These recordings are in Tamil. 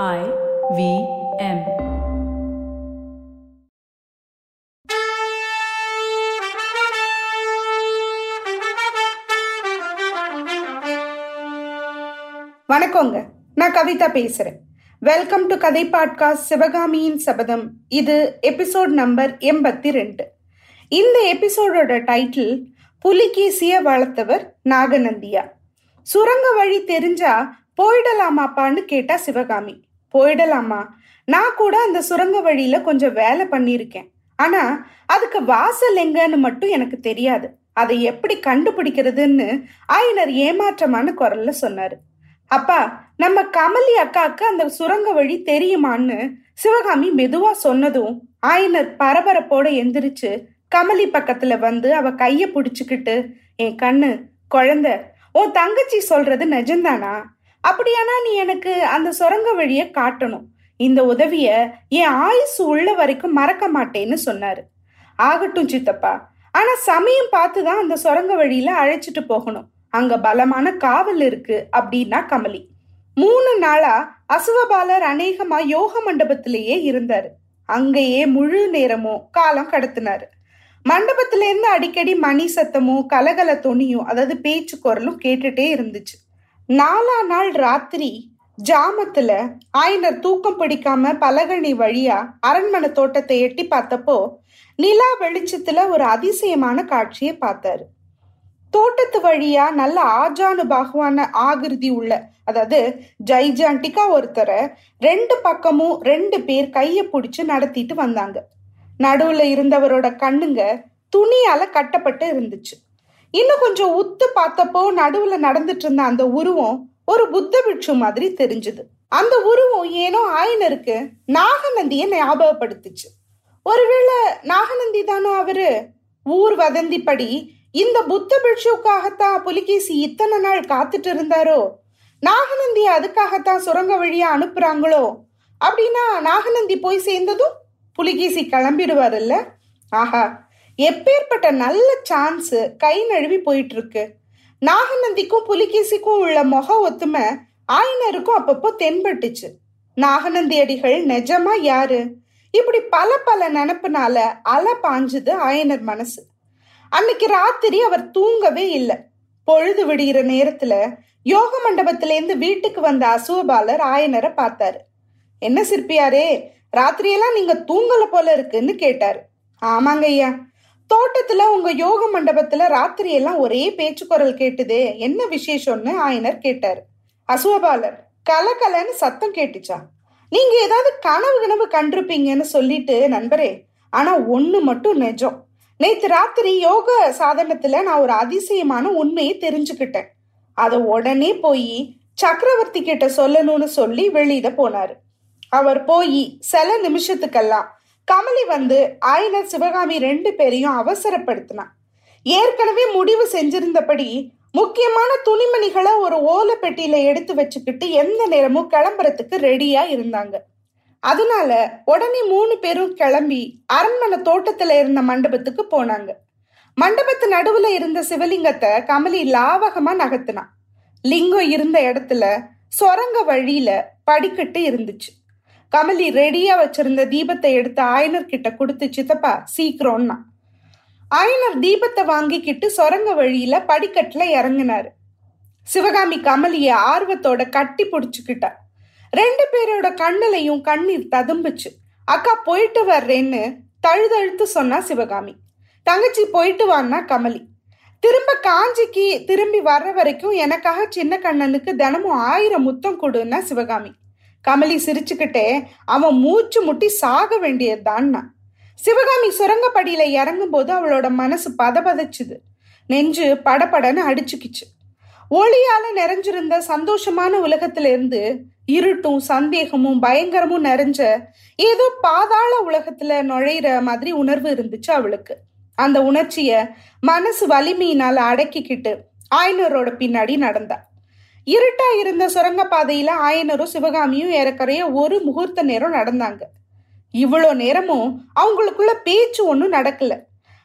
I V M. வணக்கங்க. நான் கவிதா பேசுறேன். வெல்கம் டு கதை பாட்காஸ்ட் சிவகாமியின் சபதம் இது எபிசோட் நம்பர் எண்பத்தி ரெண்டு இந்த எபிசோடோட டைட்டில் புலிகேசிய வளர்த்தவர் நாகநந்தியா. சுரங்க வழி தெரிஞ்சா போயிடலாமாப்பான்னு கேட்டா சிவகாமி. போயிடலாமா? நான் கூட அந்த சுரங்க வழியில கொஞ்சம் வேலை பண்ணியிருக்கேன். ஆனா அதுக்கு வாசல் எங்கன்னு மட்டும் எனக்கு தெரியாது. அதை எப்படி கண்டுபிடிக்கிறதுன்னு ஆயினர் ஏமாற்றமான குரல்ல சொன்னாரு. அப்பா நம்ம கமலி அக்காவுக்கு அந்த சுரங்க வழி தெரியுமான்னு சிவகாமி மெதுவா சொன்னதும் ஆயனர் பரபரப்போட எந்திரிச்சு கமலி பக்கத்துல வந்து அவ கைய புடிச்சுக்கிட்டு என் கண்ணு குழந்த உன் தங்கச்சி சொல்றது நிஜம்தானா? அப்படியானா நீ எனக்கு அந்த சுரங்க வழிய காட்டணும். இந்த உதவிய என் ஆயுசு உள்ள வரைக்கும் மறக்க மாட்டேன்னு சொன்னாரு. ஆகட்டும் சித்தப்பா. ஆனா சமயம் பார்த்துதான் அந்த சுரங்க வழியில அழைச்சிட்டு போகணும். அங்க பலமான காவல் இருக்கு அப்படின்னா கமலி. மூணு நாளா அசுவபாலர் அநேகமா யோக மண்டபத்திலேயே இருந்தாரு. அங்கேயே முழு நேரமும் காலம் கடத்தினாரு. மண்டபத்திலேருந்து அடிக்கடி மணி சத்தமும் கலகல துணியும் அதாவது பேச்சு குரலும் கேட்டுட்டே இருந்துச்சு. நாலா நாள் ராத்திரி ஜாமத்துல ஆயனர் தூக்கம் பிடிக்காம பலகணி வழியா அரண்மனை தோட்டத்தை எட்டி பார்த்தப்போ நிலா வெளிச்சத்துல ஒரு அதிசயமான காட்சியை பார்த்தாரு. தோட்டத்து வழியா நல்ல ஆஜானு பாகுவான ஆகிருதி உள்ள அதாவது ஜைஜாண்டிக்கா ஒருத்தரை ரெண்டு பக்கமும் ரெண்டு பேர் கையை பிடிச்சு நடத்திட்டு வந்தாங்க. நடுவுல இருந்தவரோட கண்ணுங்க துணியால கட்டப்பட்டு இருந்துச்சு. இன்னும் கொஞ்சம் உத்து பார்த்தப்போ நடுவுல நடந்துட்டு இருந்த அந்த உருவம் ஒரு புத்த பிட்சு மாதிரி தெரிஞ்சுது. அந்த உருவம் ஏனோ ஆயனருக்கு நாகநந்திய ஞாபகப்படுத்துச்சு. ஒருவேளை நாகநந்தி தானோ அவரு? ஊர் வதந்திப்படி இந்த புத்த பிட்சுக்காகத்தான் புலிகேசி இத்தனை நாள் காத்துட்டு இருந்தாரோ? நாகநந்தி அதுக்காகத்தான் சுரங்க வழியா அனுப்புறாங்களோ? அப்படின்னா நாகநந்தி போய் சேர்ந்ததும் புலிகேசி கிளம்பிடுவாருல்ல? ஆஹா எப்பேற்பட்ட நல்ல சான்ஸ் கை நழுவி போயிட்டு இருக்கு நாகநந்திக்கும் புலிகேசிக்கும் உள்ள முக ஒத்துமை ஆயினருக்கும் அப்பப்போ தென்பட்டுச்சு. நாகநந்தி அடிகள் நிஜமா யாரு? இப்படி பல பல நினப்புனால அலை பாஞ்சுது ஆயனர் மனசு. அன்னைக்கு ராத்திரி அவர் தூங்கவே இல்லை. பொழுது விடுகிற நேரத்துல யோக மண்டபத்திலேருந்து வீட்டுக்கு வந்த அசுவபாலர் ஆயனரை பார்த்தாரு. என்ன சிற்பியாரே ராத்திரியெல்லாம் நீங்க தூங்கல போல இருக்குன்னு கேட்டாரு. ஆமாங்க ஐயா தோட்டத்துல உங்க யோக மண்டபத்துல ராத்திரி எல்லாம் ஒரே பேச்சு குரல் கேட்டுதே என்ன விசேஷம்னு ஆயனர் கேட்டாரு. அசுவபாலர் கலகலன்னு சத்தம் கேட்டுச்சா. நீங்க ஏதாவது கனவு கனவு கண்டிருப்பீங்கன்னு சொல்லிட்டு நண்பரே ஆனா ஒண்ணு மட்டும் நிஜம். நேத்து ராத்திரி யோக சாதனத்துல நான் ஒரு அதிசயமான உண்மையை தெரிஞ்சுக்கிட்டேன். அதை உடனே போய் சக்கரவர்த்தி கிட்ட சொல்லணும்னு சொல்லி வெளியிட போனாரு. அவர் போய் சில நிமிஷத்துக்கெல்லாம் கமலி வந்து ஆயனர் சிவகாமி ரெண்டு பேரையும் அவசரப்படுத்தினான். ஏற்கனவே முடிவு செஞ்சிருந்தபடி முக்கியமான துணிமணிகளை ஒரு ஓலை பெட்டியில எடுத்து வச்சுக்கிட்டு எந்த நேரமும் கிளம்புறதுக்கு ரெடியா இருந்தாங்க. அதனால உடனே மூணு பேரும் கிளம்பி அரண்மனை தோட்டத்துல இருந்த மண்டபத்துக்கு போனாங்க. மண்டபத்து நடுவுல இருந்த சிவலிங்கத்தை கமலி லாவகமா நகர்த்தினான். லிங்கம் இருந்த இடத்துல சொரங்க வழியில படிக்கட்டு இருந்துச்சு. கமலி ரெடியா வச்சிருந்த தீபத்தை எடுத்து ஆயனர் கிட்ட கொடுத்து சித்தப்பா சீக்கிரம்னா. ஆயனர் தீபத்தை வாங்கிக்கிட்டு சொரங்க வழியில படிக்கட்டுல இறங்கினாரு. சிவகாமி கமலிய ஆர்வத்தோட கட்டி பிடிச்சுக்கிட்டா. ரெண்டு பேரோட கண்ணுலையும் கண்ணீர் ததும்புச்சு. அக்கா போயிட்டு வர்றேன்னு தழுதழுத்து சொன்னா சிவகாமி. தங்கச்சி போயிட்டு வான்னா கமலி. திரும்ப காஞ்சிக்கு திரும்பி வர்ற வரைக்கும் எனக்காக சின்ன கண்ணனுக்கு தினமும் ஆயிரம் முத்தம் கொடுன்னா சிவகாமி. கமலி சிரிச்சுக்கிட்டே அவன் மூச்சு முட்டி சாக வேண்டியதுதான்னா? சிவகாமி சுரங்கப்படியில இறங்கும் போது அவளோட மனசு பதபதச்சுது. நெஞ்சு படபடன்னு அடிச்சுக்கிச்சு. ஒளியால நிறைஞ்சிருந்த சந்தோஷமான உலகத்திலிருந்து இருட்டும் சந்தேகமும் பயங்கரமும் நிறைஞ்ச ஏதோ பாதாள உலகத்துல நுழையிற மாதிரி உணர்வு இருந்துச்சு அவளுக்கு. அந்த உணர்ச்சிய மனசு வலிமையினால அடக்கிக்கிட்டு ஆயனரோட பின்னாடி நடந்தா. இருட்டா இருந்த சுரங்கப்பாதையில ஆயனரும் சிவகாமியும் ஏறக்குறைய ஒரு முகூர்த்த நேரம் நடந்தாங்க. இவ்வளோ நேரமும் அவங்களுக்குள்ள பேச்சு ஒன்றும் நடக்கல.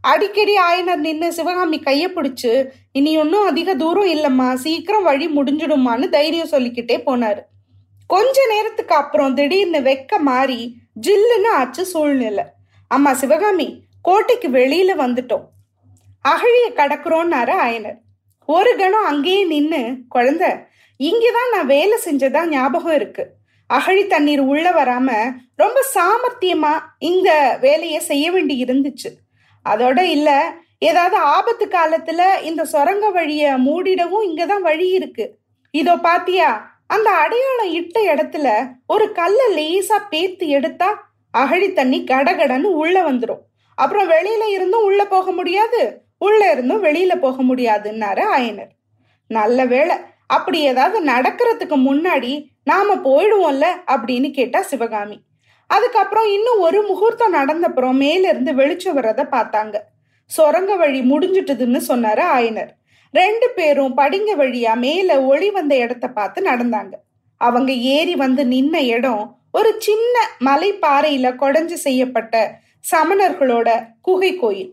அடிக்கடி ஆயனர் நின்று சிவகாமி கையை பிடிச்சு இனி ஒன்றும் அதிக தூரம் இல்லைம்மா சீக்கிரம் வழி முடிஞ்சிடுமான்னு தைரியம் சொல்லிக்கிட்டே போனாரு. கொஞ்ச நேரத்துக்கு அப்புறம் திடீர்னு வெக்க மாறி ஜில்லுன்னு ஆச்சு சூழ்நிலை. அம்மா சிவகாமி கோட்டைக்கு வெளியில வந்துட்டோம். அகழிய கடக்குறோன்னாரு ஆயனர். ஒரு கணம் அங்கேயே நின்னு குழந்த இங்கேதான் நான் வேலை செஞ்சதா ஞாபகம் இருக்கு. அகழி தண்ணீர் உள்ள வராம ரொம்ப சாமர்த்தியமா இந்த வேலையை செய்ய வேண்டி இருந்துச்சு. அதோட இல்ல ஏதாவது ஆபத்து காலத்துல இந்த சுரங்க வழிய மூடிடவும் இங்கதான் வழி இருக்கு. இதோ பாத்தியா அந்த அடையாளம் இட்ட இடத்துல ஒரு கல்ல லேசா பேத்து எடுத்தா அகழி தண்ணி கடகடன்னு உள்ள வந்துடும் அப்புறம் வெளியில இருந்தும் உள்ள போக முடியாது. உள்ள இருந்தும் வெளியில போக முடியாதுன்னாரு ஆயனர். நல்ல வேலை அப்படி ஏதாவது நடக்கிறதுக்கு முன்னாடி நாம போயிடுவோம்ல அப்படின்னு கேட்டா சிவகாமி. அதுக்கப்புறம் இன்னும் ஒரு முகூர்த்தம் நடந்தப்புறம் மேலிருந்து வெளிச்சம் வர்றத பார்த்தாங்க. சொரங்க வழி முடிஞ்சிட்டுதுன்னு சொன்னாரு ஆயனர். ரெண்டு பேரும் படிங்க வழியா மேல ஒளி வந்த இடத்த பார்த்து நடந்தாங்க. அவங்க ஏறி வந்து நின்ன இடம் ஒரு சின்ன மலை பாறையில கொடைஞ்சு செய்யப்பட்ட சமணர்களோட குகை கோயில்.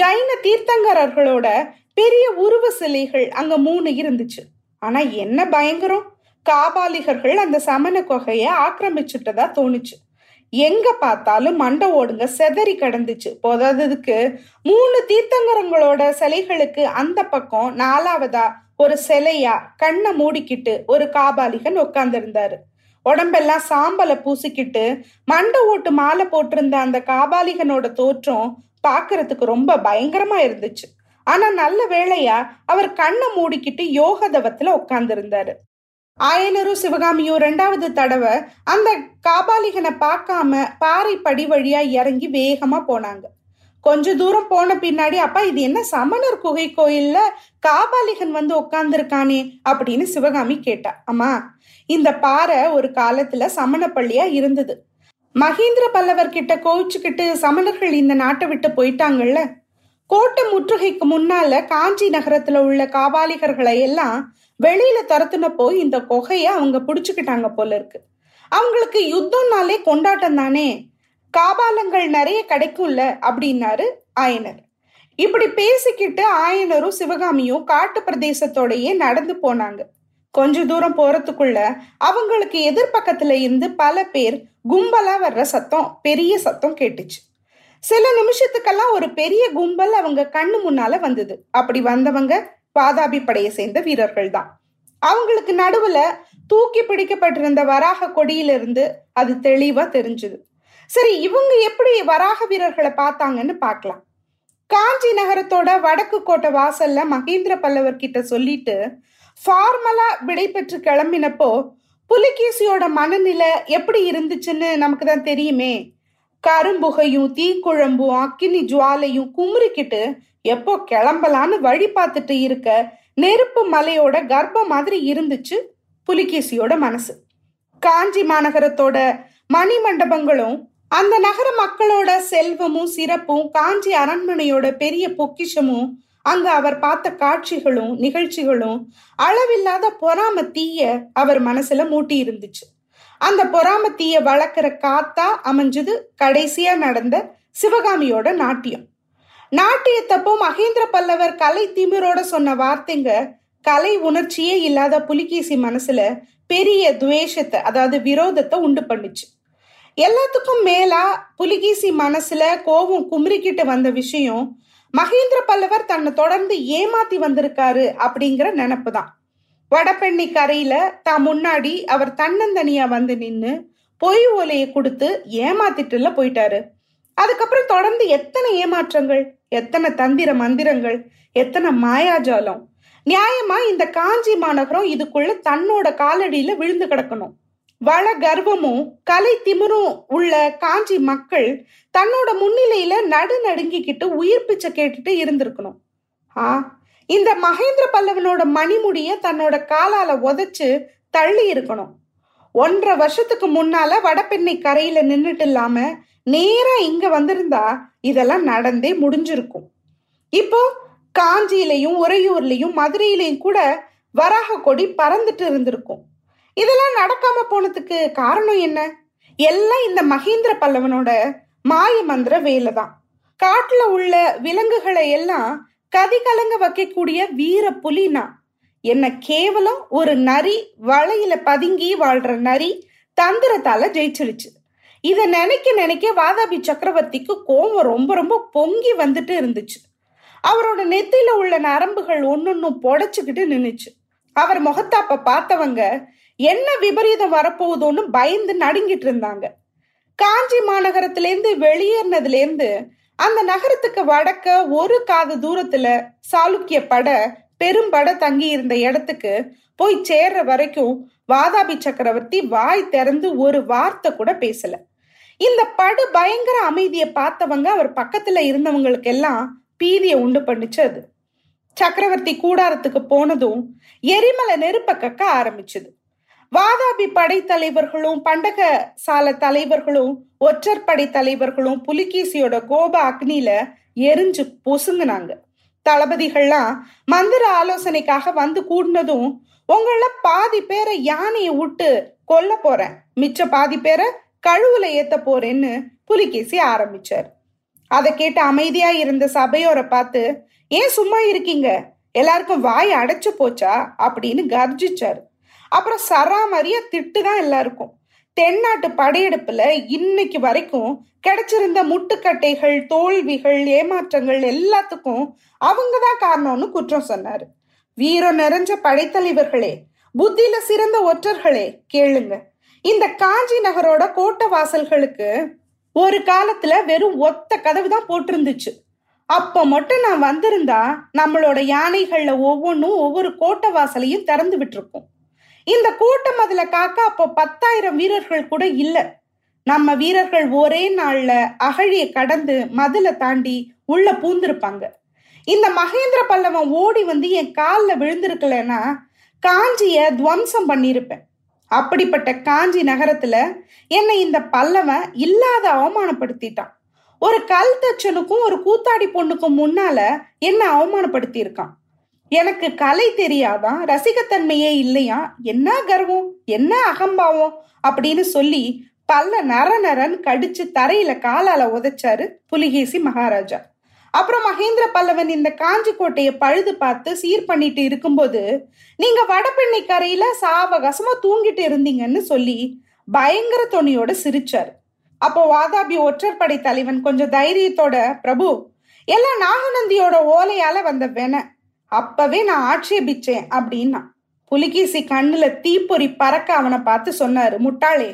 ஜைன தீர்த்தங்கரர்களோட பெரிய உருவ சிலைகள் அங்க மூணு இருந்துச்சு. ஆனா என்ன பயங்கரம்? காபாலிகர்கள் அந்த சமண கொகையை ஆக்கிரமிச்சுட்டதா தோணுச்சு. எங்க பார்த்தாலும் மண்ட ஓடுங்க செதறி கிடந்துச்சு. போதாததுக்கு மூணு தீர்த்தங்கரங்களோட சிலைகளுக்கு அந்த பக்கம் நாலாவதா ஒரு சிலையா கண்ணை மூடிக்கிட்டு ஒரு காபாலிகன் உட்கார்ந்திருந்தாரு உடம்பெல்லாம் சாம்பலை பூசிக்கிட்டு மண்ட ஓட்டு மாலை போட்டிருந்த அந்த காபாலிகனோட தோற்றம் பாக்குறதுக்கு ரொம்ப பயங்கரமா இருந்துச்சு. ஆனா நல்ல வேளையா அவர் கண்ணை மூடிக்கிட்டு யோக தவத்துல உட்கார்ந்துருந்தாரு. ஆயனரும் சிவகாமியும் ரெண்டாவது தடவை அந்த காபாலிகனை பார்க்காம பாறை படி வழியா இறங்கி வேகமா போனாங்க. கொஞ்ச தூரம் போன பின்னாடி அப்பா இது என்ன சமணர் குகை கோயில்ல காபாலிகன் வந்து உட்கார்ந்துருக்கானே? அப்படின்னு சிவகாமி கேட்டா. அம்மா இந்த பாறை ஒரு காலத்துல சமண பள்ளியா இருந்தது. மகேந்திர பல்லவர் கிட்ட கோவிச்சுக்கிட்டு சமணர்கள் இந்த நாட்டை விட்டு போயிட்டாங்கல்ல? கோட்டை முற்றுகைக்கு முன்னால காஞ்சி நகரத்துல உள்ள காபாலிகர்களை எல்லாம் வெளியில துரத்துனப்போ இந்த கொகைய அவங்க புடிச்சுக்கிட்டாங்க போல இருக்கு. அவங்களுக்கு யுத்தம்னாலே கொண்டாட்டம் தானே? காபாலங்கள் நிறைய கிடைக்கும்ல அப்படின்னாரு ஆயனர். இப்படி பேசிக்கிட்டு ஆயனரும் சிவகாமியும் காட்டு பிரதேசத்தோடையே நடந்து போனாங்க. கொஞ்ச தூரம் போறதுக்குள்ள அவங்களுக்கு எதிர்பக்கத்துல இருந்து பல பேர் கும்பலா வர்ற சத்தம் பெரிய சத்தம் கேட்டுச்சு. சில நிமிஷத்துக்கெல்லாம் ஒரு பெரிய கும்பல் அவங்க கண்ணு முன்னால வந்தது. அப்படி வந்தவங்க பாதாபி படையை சேர்ந்த வீரர்கள் தான். அவங்களுக்கு நடுவுல தூக்கி பிடிக்கப்பட்டிருந்த வராக கொடியிலிருந்து அது தெளிவா தெரிஞ்சுது. சரி இவங்க எப்படி வராக வீரர்களை பார்த்தாங்கன்னு பார்க்கலாம். காஞ்சி நகரத்தோட வடக்கு கோட்டை வாசல்ல மகேந்திர பல்லவர் கிட்ட சொல்லிட்டு ஃபார்மலா விடை பெற்று கிளம்பினப்போ புலிகேசியோட மனநிலை எப்படி இருந்துச்சுன்னு நமக்கு தான் தெரியுமே. கரும்புகையும் தீக்குழம்பும் அக்கினி ஜுவாலையும் குமுறிக்கிட்டு எப்போ கிளம்பலான்னு வழி பார்த்துட்டு இருக்க நெருப்பு மலையோட கர்ப்பம் மாதிரி இருந்துச்சு புலிகேசியோட மனசு. காஞ்சி மாநகரத்தோட மணி மண்டபங்களும் அந்த நகர மக்களோட செல்வமும் சிறப்பும் காஞ்சி அரண்மனையோட பெரிய பொக்கிஷமும் அங்க அவர் பார்த்த காட்சிகளும் நிகழ்ச்சிகளும் அளவில்லாத பொறாம தீய அவர் மனசுல மூட்டி இருந்துச்சு. அந்த பொறாம தீய வளர்க்குற காத்தா அமைஞ்சது கடைசியா நடந்த சிவகாமியோட நாட்டியம். நாட்டியத்தப்போ மகேந்திர பல்லவர் கலை திமிரோட சொன்ன வார்த்தைங்க கலை உணர்ச்சியே இல்லாத புலிகேசி மனசுல பெரிய துவேஷத்தை அதாவது விரோதத்தை உண்டு பண்ணுச்சு. எல்லாத்துக்கும் மேலா புலிகேசி மனசுல கோபம் குமரிக்கிட்டு வந்த விஷயம் மகேந்திர பல்லவர் தன்னை தொடர்ந்து ஏமாத்தி வந்திருக்காரு அப்படிங்கிற நினப்பு தான் வடபெண்ணி கரையில தான் முன்னாடி அவர் தன்னந்தனியா வந்து நின்று பொய் ஓலையை கொடுத்து ஏமாத்திட்டுல போயிட்டாரு. அதுக்கப்புறம் தொடர்ந்து எத்தனை ஏமாற்றங்கள் எத்தனை தந்திர மந்திரங்கள் எத்தனை மாயாஜாலம். நியாயமா இந்த காஞ்சி மாநகரம் இதுக்குள்ள தன்னோட காலடியில விழுந்து கிடக்கணும். வள கர்வமும் கலை திமிரும் உள்ள காஞ்சி மக்கள் தன்னோட முன்னிலையில நடு நடுங்கிக்கிட்டு உயிர் பிச்சை கேட்டுட்டு இருந்திருக்கணும். ஆ இந்த மகேந்திர பல்லவனோட மணிமுடிய தன்னோட காலால உதைச்சு தள்ளி இருக்கணும். ஒன்றரை வருஷத்துக்கு முன்னால வடபெண்ணை கரையில நின்றுட்டு இல்லாம நேரா இங்க வந்திருந்தா இதெல்லாம் நடந்தே முடிஞ்சிருக்கும். இப்போ காஞ்சியிலையும் உறையூர்லயும் மதுரையிலையும் கூட வராக கொடி பறந்துட்டு இருந்திருக்கும். இதெல்லாம் நடக்காம போனதுக்கு காரணம் என்ன? எல்லாம் இந்த மகேந்திர பல்லவனோட மாய மந்திர வேலை தான் காட்டுல உள்ள விலங்குகளை எல்லாம் கதி கலங்க வைக்கக்கூடிய வீர புலினா. என்ன கேவலம் ஒரு நரி வலையில பதுங்கி வாழ்ற நரி தந்திரத்தால ஜெயிச்சிருச்சு. இத நினைக்க நினைக்க வாதாபி சக்கரவர்த்திக்கு கோபம் ரொம்ப ரொம்ப பொங்கி வந்துட்டு இருந்துச்சு. அவரோட நெத்தியில உள்ள நரம்புகள் ஒன்னொன்னும் புடைச்சுக்கிட்டு நின்னுச்சு. அவர் முகத்தாப்ப பார்த்தவங்க என்ன விபரீதம் வரப்போகுதோன்னு பயந்து நடுங்கிட்டு இருந்தாங்க. காஞ்சி மாநகரத்திலேருந்து வெளியேறினதுலேருந்து அந்த நகரத்துக்கு வடக்க ஒரு காத தூரத்துல சாளுக்கிய பட பெரும்பட தங்கி இருந்த இடத்துக்கு போய் சேர்ற வரைக்கும் வாதாபி சக்கரவர்த்தி வாய் திறந்து ஒரு வார்த்தை கூட பேசல. இந்த படு பயங்கர அமைதியை பார்த்தவங்க அவர் பக்கத்துல இருந்தவங்களுக்கு எல்லாம் பீதியை உண்டு பண்ணுச்சு அது. சக்கரவர்த்தி கூடாரத்துக்கு போனதும் எரிமலை நெருப்ப கக்க ஆரம்பிச்சது. வாதாபி படைத்தலைவர்களும் பண்டக சால தலைவர்களும் ஒற்றர் படை தலைவர்களும் புலிகேசியோட கோப அக்னியில எரிஞ்சு பொசுங்கினாங்க. தளபதிகள்லாம் மந்திர ஆலோசனைக்காக வந்து கூடினதும் உங்கள பாதி பேரை யானையை விட்டு கொல்ல போறேன். மிச்ச பாதி பேரை கழுவுல ஏத்த போறேன்னு புலிகேசி ஆரம்பிச்சார். அதை கேட்டு அமைதியா இருந்த சபையோரை பார்த்து ஏன் சும்மா இருக்கீங்க? எல்லாருக்கும் வாய் அடைச்சு போச்சா? அப்படின்னு கர்ஜிச்சாரு. அப்புறம் சராமரிய திட்டு தான் எல்லாருக்கும். தென்னாட்டு படையெடுப்புல இன்னைக்கு வரைக்கும் கிடைச்சிருந்த முட்டுக்கட்டைகள் தோல்விகள் ஏமாற்றங்கள் எல்லாத்துக்கும் அவங்க தான் காரணம்னு குற்றம் சொன்னாரு. வீரம் நிறைஞ்ச படைத்தலைவர்களே புத்தியில சிறந்த ஒற்றர்களே கேளுங்க. இந்த காஞ்சி நகரோட கோட்டை வாசல்களுக்கு ஒரு காலத்துல வெறும் ஒத்த கதவு தான் போட்டிருந்துச்சு. அப்ப மட்டும் நான் வந்திருந்தா நம்மளோட யானைகள்ல ஒவ்வொன்றும் ஒவ்வொரு கோட்டை வாசலையும் திறந்து விட்டுருக்கும். இந்த கூட்டம் அதுல காக்க அப்போ பத்தாயிரம் வீரர்கள் கூட இல்ல. நம்ம வீரர்கள் ஒரே நாள்ல அகழிய கடந்து மதுல தாண்டி உள்ள பூந்திருப்பாங்க. இந்த மகேந்திர பல்லவன் ஓடி வந்து என் காலில் விழுந்திருக்கலன்னா காஞ்சிய துவம்சம் பண்ணியிருப்பேன் அப்படிப்பட்ட காஞ்சி நகரத்துல என்னை இந்த பல்லவன் இல்லாத அவமானப்படுத்திட்டான். ஒரு கல் தச்சனுக்கும் ஒரு கூத்தாடி பொண்ணுக்கும் முன்னால என்ன அவமானப்படுத்தி இருக்கான் எனக்கு கலை தெரியாதான் ரசிகத்தன்மையே இல்லையா? என்ன கர்வம்? என்ன அகம்பாவம்? அப்படின்னு சொல்லி பல்ல நர நரன் கடிச்சு தரையில காலால உதைச்சாரு புலிகேசி மகாராஜா. அப்புறம் மகேந்திர பல்லவன் இந்த காஞ்சி கோட்டையை பழுது பார்த்து சீர் பண்ணிட்டு இருக்கும்போது நீங்க வடபெண்ணை கரையில சாவகாசமா தூங்கிட்டு இருந்தீங்கன்னு சொல்லி பயங்கர துணியோட சிரிச்சாரு. அப்போ வாதாபி ஒற்றற்படை தலைவன் கொஞ்சம் தைரியத்தோட பிரபு எல்லாம் நாகநந்தியோட ஓலையால வந்த வென. அப்பவே நான் ஆட்சேபிச்சேன் அப்படின்னா. புலிகேசி கண்ணுல தீப்பொறி பறக்க அவனை பார்த்து சொன்னாரு முட்டாளே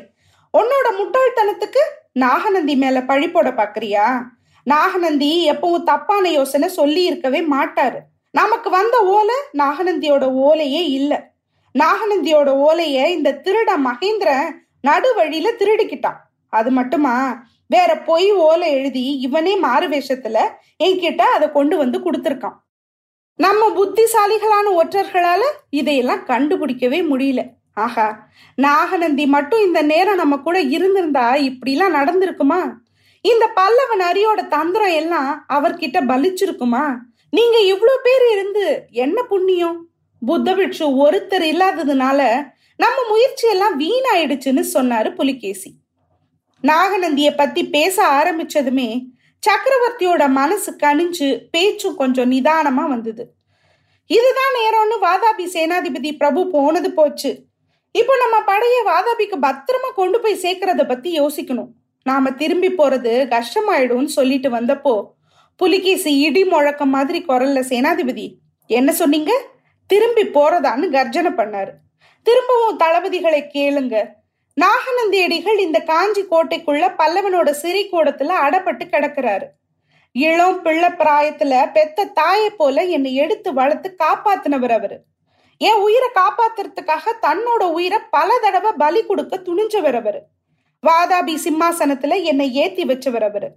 உன்னோட முட்டாள்தனத்துக்கு நாகநந்தி மேல பழி போட பாக்குறியா? நாகநந்தி எப்பவும் தப்பான யோசனை சொல்லி இருக்கவே மாட்டாரு. நமக்கு வந்த ஓலை நாகநந்தியோட ஓலையே இல்ல. நாகநந்தியோட ஓலைய இந்த திருட மகேந்திர நடு வழியில திருடிக்கிட்டான். அது மட்டுமா? வேற பொய் ஓலை எழுதி இவனே மாறு வேஷத்துல என்கிட்ட அதை கொண்டு வந்து கொடுத்துருக்கான். நம்ம புத்திசாலிகளான ஒற்றர்களால இதையெல்லாம் கண்டுபிடிக்கவே முடியல. ஆஹா நாகநந்தி மட்டும் இந்த நேரம் நம்ம கூட இருந்திருந்தா இப்படிலாம் நடந்திருக்குமா? இந்த பல்லவன் அரியோட தந்திரம் எல்லாம் அவர்கிட்ட பலிச்சிருக்குமா? நீங்க இவ்வளோ பேர் இருந்து என்ன புண்ணியம்? புத்தபிட்சு ஒருத்தர் இல்லாததுனால நம்ம முயற்சி எல்லாம் வீணாயிடுச்சுன்னு சொன்னாரு புலிகேசி. நாகநந்திய பத்தி பேச ஆரம்பிச்சதுமே சக்கரவர்த்தியோட மனசு கணிஞ்சு பேச்சும் கொஞ்சம் நிதானமா வந்தது. இதுதான் நேரம்னு வாதாபி சேனாதிபதி பிரபு போனது போச்சு. இப்போ நம்ம படைய வாதாபிக்கு பத்திரமா கொண்டு போய் சேர்க்கறத பத்தி யோசிக்கணும். நாம திரும்பி போறது கஷ்டமாயிடும்னு சொல்லிட்டு வந்தப்போ புலிகேசி இடி முழக்கம் மாதிரி குரல்ல சேனாதிபதி என்ன சொன்னீங்க? திரும்பி போறதான்னு கர்ஜனை பண்ணாரு. திரும்பவும் தளபதிகளை கேளுங்க. நாகநந்தியடிகள் இந்த காஞ்சி கோட்டைக்குள்ள பல்லவனோட சிறை கூடத்துல அடப்பட்டு கிடக்குறாரு. இளம் பிள்ளை பிராயத்துல பெத்த தாயை போல என்னை எடுத்து வளர்த்து காப்பாத்தினவர் அவரு. என் உயிரை காப்பாத்துறதுக்காக தன்னோட உயிரை பல தடவை பலி கொடுக்க துணிஞ்சவர் அவரு. வாதாபி சிம்மாசனத்துல என்னை ஏத்தி வச்சவர் அவரு.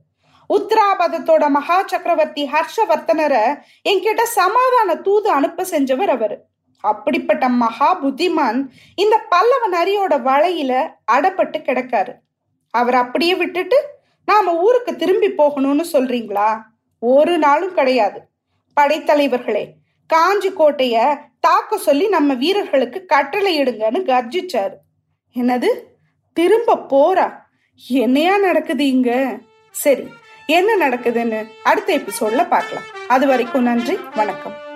உத்தராபதத்தோட மகா சக்கரவர்த்தி ஹர்ஷவர்த்தனரை என்கிட்ட சமாதான தூது அனுப்ப செஞ்சவர் அவரு. அப்படிப்பட்ட மகா புத்திமான் இந்த பல்லவ நரியோட வலையில அடப்பட்டு கிடக்காரு. அவர் அப்படியே விட்டுட்டு நாம ஊருக்கு திரும்பி போகணும்னு சொல்றீங்களா? ஒரு நாளும் கிடையாது. படைத்தலைவர்களே காஞ்சி கோட்டைய தாக்க சொல்லி நம்ம வீரர்களுக்கு கட்டளை இடுங்கன்னு கர்ஜிச்சாரு. என்னது? திரும்ப போறா? என்னையா நடக்குது இங்க? சரி என்ன நடக்குதுன்னு அடுத்த எபிசோட்ல பார்க்கலாம். அது வரைக்கும் நன்றி வணக்கம்.